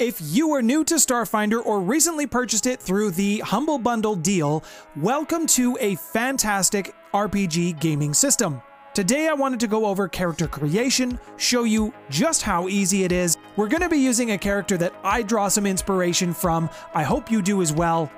If you are new to Starfinder or recently purchased it through the Humble Bundle deal, welcome to a fantastic RPG gaming system. Today I wanted to go over character creation, show you just how easy it is. We're going to be using a character that I draw some inspiration from. I hope you do as well.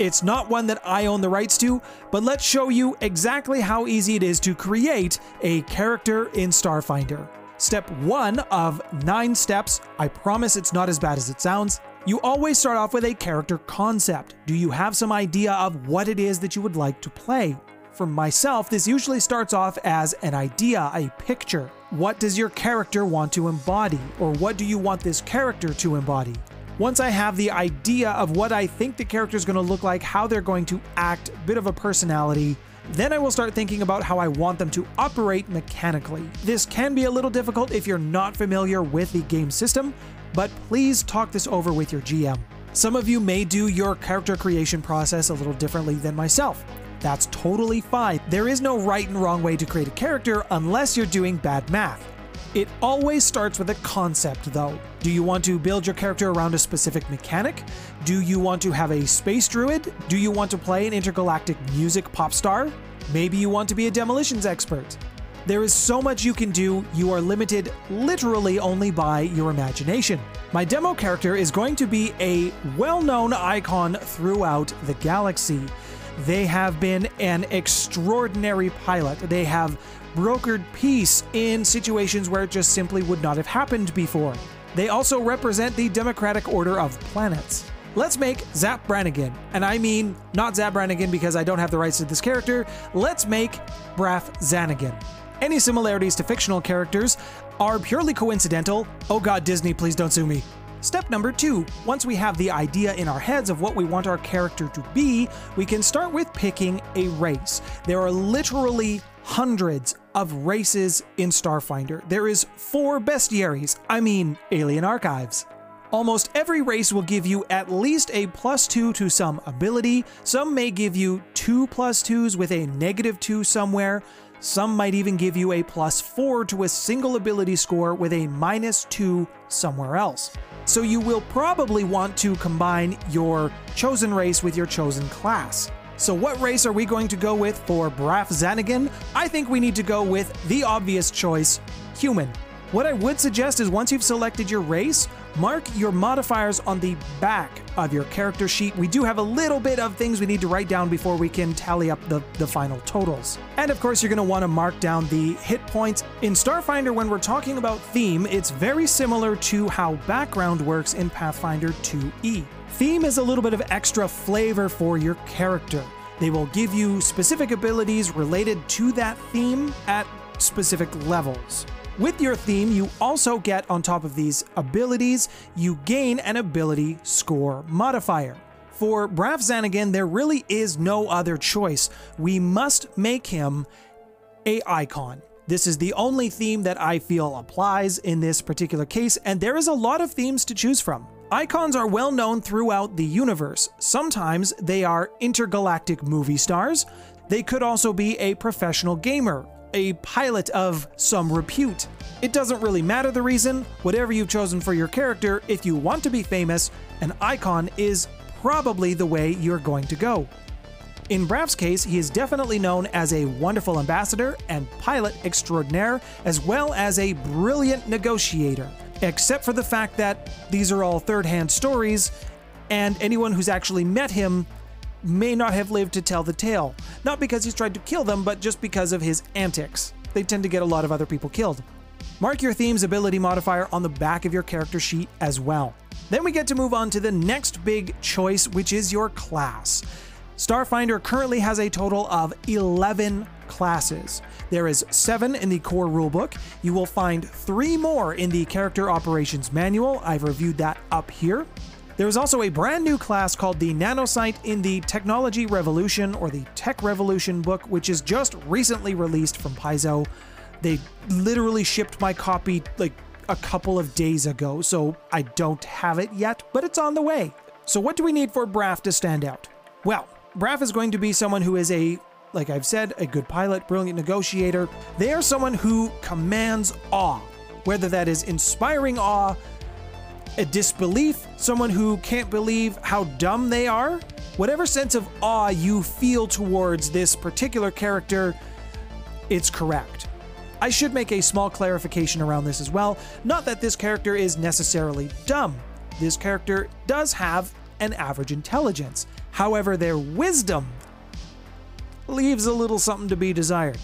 It's not one that I own the rights to, but let's show you exactly how easy it is to create a character in Starfinder. Step one of nine steps. I promise it's not as bad as it sounds. You always start off with a character concept. Do you have some idea of what it is that you would like to play? For myself, this usually starts off as an idea, a picture. What does your character want to embody? Or what do you want this character to embody? Once I have the idea of what I think the character is going to look like, how they're going to act, bit of a personality, then I will start thinking about how I want them to operate mechanically. This can be a little difficult if you're not familiar with the game system, but please talk this over with your GM. Some of you may do your character creation process a little differently than myself. That's totally fine. There is no right and wrong way to create a character unless you're doing bad math. It always starts with a concept, though. Do you want to build your character around a specific mechanic? Do you want to have a space druid? Do you want to play an intergalactic music pop star? Maybe you want to be a demolitions expert. There is so much you can do, you are limited literally only by your imagination. My demo character is going to be a well known icon throughout the galaxy. They have been an extraordinary pilot. They have brokered peace in situations where it just simply would not have happened before. They also represent the democratic order of planets. Let's make Zapp Brannigan, and I mean not Zapp Brannigan because I don't have the rights to this character, let's make Braff Zanagan. Any similarities to fictional characters are purely coincidental. Oh god, Disney, please don't sue me. Step number two once we have the idea in our heads of what we want our character to be, we can start with picking a race. There are literally hundreds of races in Starfinder. There is four bestiaries, I mean alien archives. Almost every race will give you at least a plus 2 to some ability, some may give you 2 plus 2s with a negative 2 somewhere, some might even give you a plus 4 to a single ability score with a minus 2 somewhere else. So you will probably want to combine your chosen race with your chosen class. So what race are we going to go with for Braff Zanagan? I think we need to go with the obvious choice, human. What I would suggest is once you've selected your race, mark your modifiers on the back of your character sheet. We do have a little bit of things we need to write down before we can tally up the, the final totals. And of course, you're going to want to mark down the hit points. In Starfinder, when we're talking about theme, it's very similar to how background works in Pathfinder 2e. Theme is a little bit of extra flavor for your character. They will give you specific abilities related to that theme at specific levels. With your theme, you also get, on top of these abilities, you gain an ability score modifier. For Braff Zanagan, there really is no other choice. We must make him a icon. This is the only theme that I feel applies in this particular case, and there is a lot of themes to choose from. Icons are well known throughout the universe. Sometimes they are intergalactic movie stars. They could also be a professional gamer, a pilot of some repute. It doesn't really matter the reason, whatever you've chosen for your character, if you want to be famous, an icon is probably the way you're going to go. In Braff's case, he is definitely known as a wonderful ambassador and pilot extraordinaire, as well as a brilliant negotiator, except for the fact that these are all third hand stories, and anyone who's actually met him may not have lived to tell the tale. Not because he's tried to kill them, but just because of his antics. They tend to get a lot of other people killed. Mark your theme's ability modifier on the back of your character sheet as well. Then we get to move on to the next big choice, which is your class. Starfinder currently has a total of 11 classes. There is 7 in the core rulebook. You will find 3 more in the character operations manual. I've reviewed that up here. There is also a brand new class called the Nanocyte in the Technology Revolution or the Tech Revolution book, which is just recently released from Paizo. They literally shipped my copy like a couple of days ago, so I don't have it yet, but it's on the way. So, what do we need for Braff to stand out? Well, Braff is going to be someone who is a, like I've said, a good pilot, brilliant negotiator. They are someone who commands awe, whether that is inspiring awe, a disbelief, someone who can't believe how dumb they are. Whatever sense of awe you feel towards this particular character, it's correct. I should make a small clarification around this as well. Not that this character is necessarily dumb. This character does have an average intelligence. However, their wisdom leaves a little something to be desired.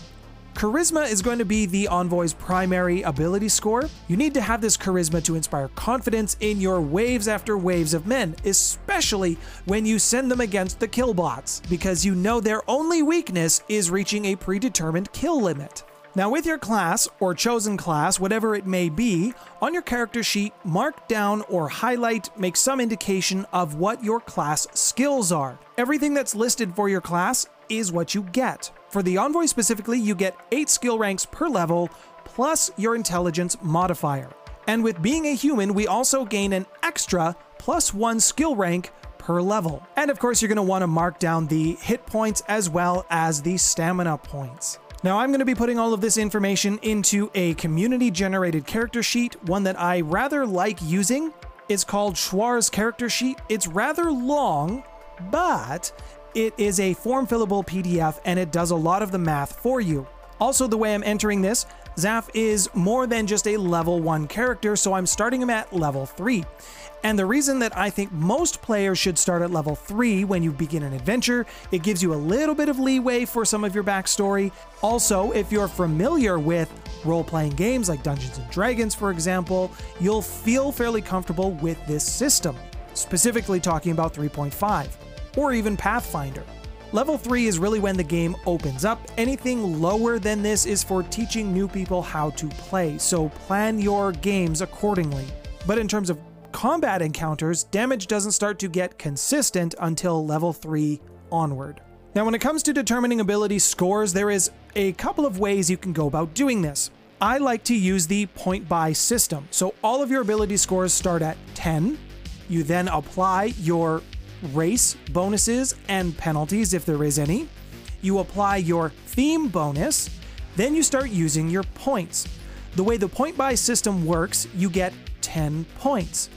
Charisma is going to be the Envoy's primary ability score. You need to have this charisma to inspire confidence in your waves after waves of men, especially when you send them against the killbots, because you know their only weakness is reaching a predetermined kill limit. Now, with your class, or chosen class, whatever it may be, on your character sheet, mark down or highlight, make some indication of what your class skills are. Everything that's listed for your class is what you get. For the Envoy specifically, you get 8 skill ranks per level, plus your intelligence modifier. And with being a human, we also gain an extra plus 1 skill rank per level. And of course, you're going to want to mark down the hit points as well as the stamina points. Now I'm going to be putting all of this information into a community generated character sheet, one that I rather like using. It's called Shwar's character sheet. It's rather long, but it is a form fillable PDF and it does a lot of the math for you. Also, the way I'm entering this, Zaf is more than just a level 1 character, so I'm starting him at level 3. And the reason that I think most players should start at level 3 when you begin an adventure, it gives you a little bit of leeway for some of your backstory. Also, if you're familiar with role playing games like Dungeons and Dragons, for example, you'll feel fairly comfortable with this system, specifically talking about 3.5 or even Pathfinder. Level 3 is really when the game opens up. Anything lower than this is for teaching new people how to play, so plan your games accordingly. But in terms of combat encounters, damage doesn't start to get consistent until level 3 onward. Now, when it comes to determining ability scores, there is a couple of ways you can go about doing this. I like to use the point buy system. So all of your ability scores start at 10. You then apply your race bonuses and penalties if there is any. You apply your theme bonus, then you start using your points. The way the point buy system works, you get 10 points.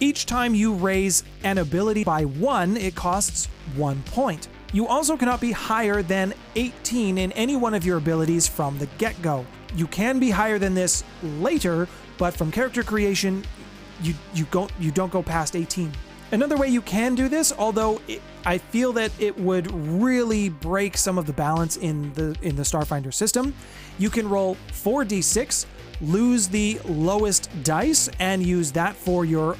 Each time you raise an ability by one, it costs one point. You also cannot be higher than 18 in any one of your abilities from the get go. You can be higher than this later, but from character creation, you, you, go, you don't go past 18. Another way you can do this, although it, I feel that it would really break some of the balance in the in the Starfinder system, you can roll 4d6, lose the lowest dice, and use that for your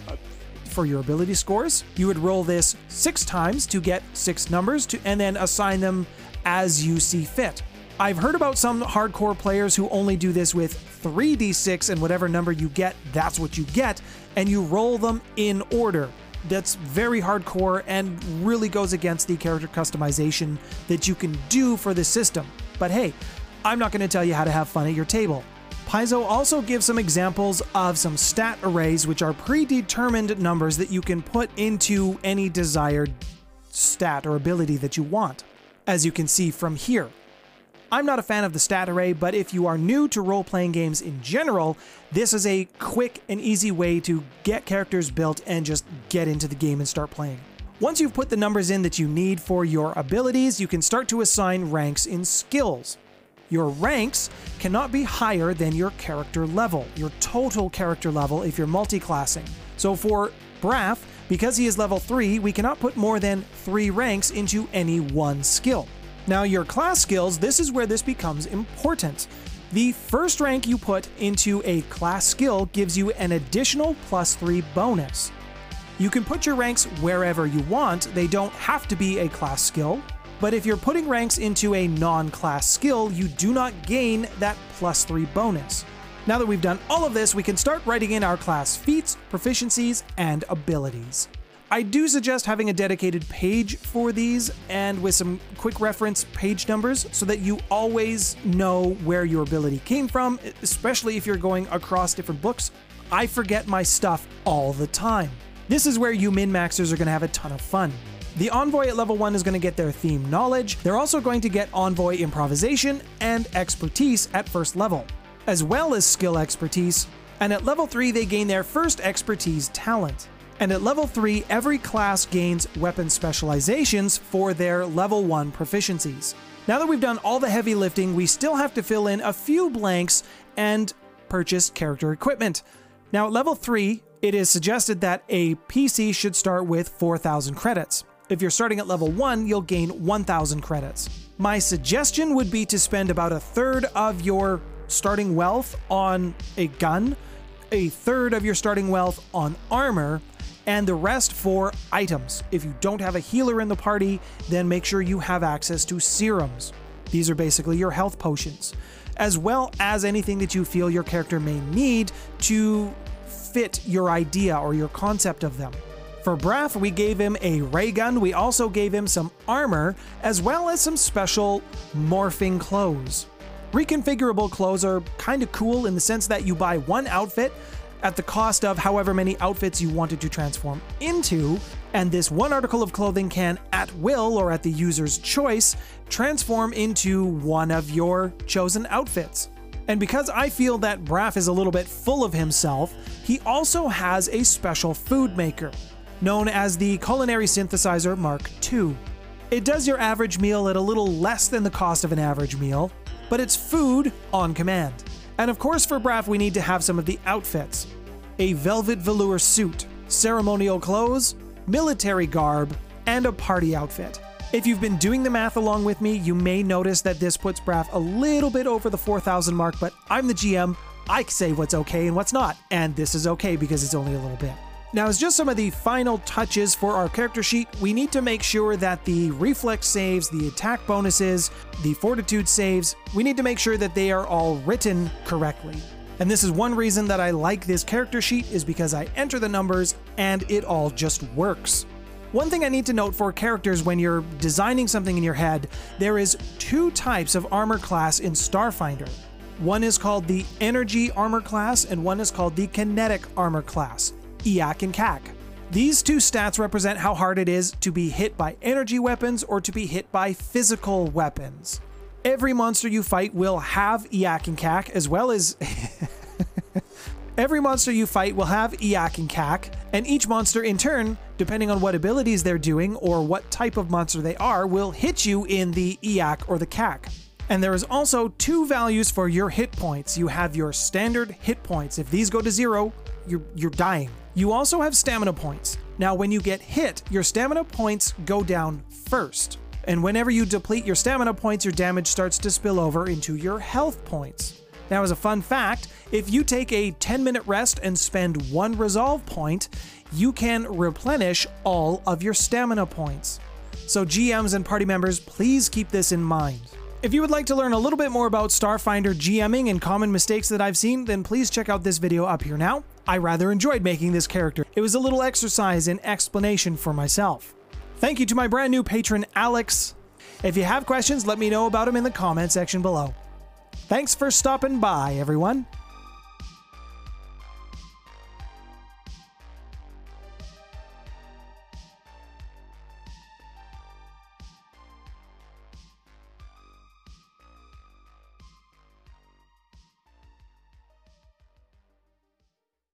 for your ability scores. You would roll this six times to get six numbers to, and then assign them as you see fit. I've heard about some hardcore players who only do this with 3d6 and whatever number you get, that's what you get, and you roll them in order that's very hardcore and really goes against the character customization that you can do for this system. But hey, I'm not going to tell you how to have fun at your table. Paizo also gives some examples of some stat arrays, which are predetermined numbers that you can put into any desired stat or ability that you want, as you can see from here. I'm not a fan of the stat array, but if you are new to role playing games in general, this is a quick and easy way to get characters built and just get into the game and start playing. Once you've put the numbers in that you need for your abilities, you can start to assign ranks in skills. Your ranks cannot be higher than your character level, your total character level if you're multi-classing. So for Braff, because he is level 3, we cannot put more than 3 ranks into any one skill. Now, your class skills, this is where this becomes important. The first rank you put into a class skill gives you an additional plus 3 bonus. You can put your ranks wherever you want, they don't have to be a class skill, but if you're putting ranks into a non class skill, you do not gain that plus 3 bonus. Now that we've done all of this, we can start writing in our class feats, proficiencies, and abilities. I do suggest having a dedicated page for these and with some quick reference page numbers so that you always know where your ability came from, especially if you're going across different books. I forget my stuff all the time. This is where you min-maxers are going to have a ton of fun. The Envoy at level 1 is going to get their theme knowledge. They're also going to get Envoy improvisation and expertise at first level. As well as skill expertise, And at level 3, they gain their first expertise talent. And at level 3, every class gains weapon specializations for their level 1 proficiencies. Now that we've done all the heavy lifting, we still have to fill in a few blanks and purchase character equipment. Now at level 3, it is suggested that a PC should start with 4,000 credits. If you're starting at level 1, you'll gain 1,000 credits. My suggestion would be to spend about a third of your starting wealth on a gun, a third of your starting wealth on armor, and the rest for items. If you don't have a healer in the party, then make sure you have access to serums. These are basically your health potions, as well as anything that you feel your character may need to fit your idea or your concept of them. For Braff, we gave him a ray gun, we also gave him some armor, as well as some special morphing clothes. Reconfigurable clothes are kinda cool in the sense that you buy one outfit at the cost of however many outfits you wanted to transform into, and this one article of clothing can, at will or at the user's choice, transform into one of your chosen outfits. And because I feel that Braff is a little bit full of himself, he also has a special food maker, known as the Culinary Synthesizer Mark II. It does your average meal at a little less than the cost of an average meal, but it's food on command. And of course, for Braff, we need to have some of the outfits a velvet velour suit, ceremonial clothes, military garb, and a party outfit. If you've been doing the math along with me, you may notice that this puts Braff a little bit over the 4,000 mark, but I'm the GM. I say what's okay and what's not, and this is okay because it's only a little bit. Now, as just some of the final touches for our character sheet, we need to make sure that the reflex saves, the attack bonuses, the fortitude saves, we need to make sure that they are all written correctly. And this is one reason that I like this character sheet is because I enter the numbers and it all just works. One thing I need to note for characters when you're designing something in your head, there is two types of armor class in Starfinder. One is called the Energy Armor class and one is called the Kinetic Armor class. EAC and KAC. These two stats represent how hard it is to be hit by energy weapons or to be hit by physical weapons. Every monster you fight will have EAC and KAC, as well as. Every monster you fight will have EAC and KAC, and each monster in turn, depending on what abilities they're doing or what type of monster they are, will hit you in the EAC or the KAC. And there is also two values for your hit points. You have your standard hit points. If these go to zero, you're, you're dying. You also have stamina points. Now, when you get hit, your stamina points go down first. And whenever you deplete your stamina points, your damage starts to spill over into your health points. Now, as a fun fact, if you take a 10 minute rest and spend one resolve point, you can replenish all of your stamina points. So, GMs and party members, please keep this in mind. If you would like to learn a little bit more about Starfinder GMing and common mistakes that I've seen, then please check out this video up here now. I rather enjoyed making this character. It was a little exercise in explanation for myself. Thank you to my brand new patron, Alex. If you have questions, let me know about them in the comment section below. Thanks for stopping by, everyone.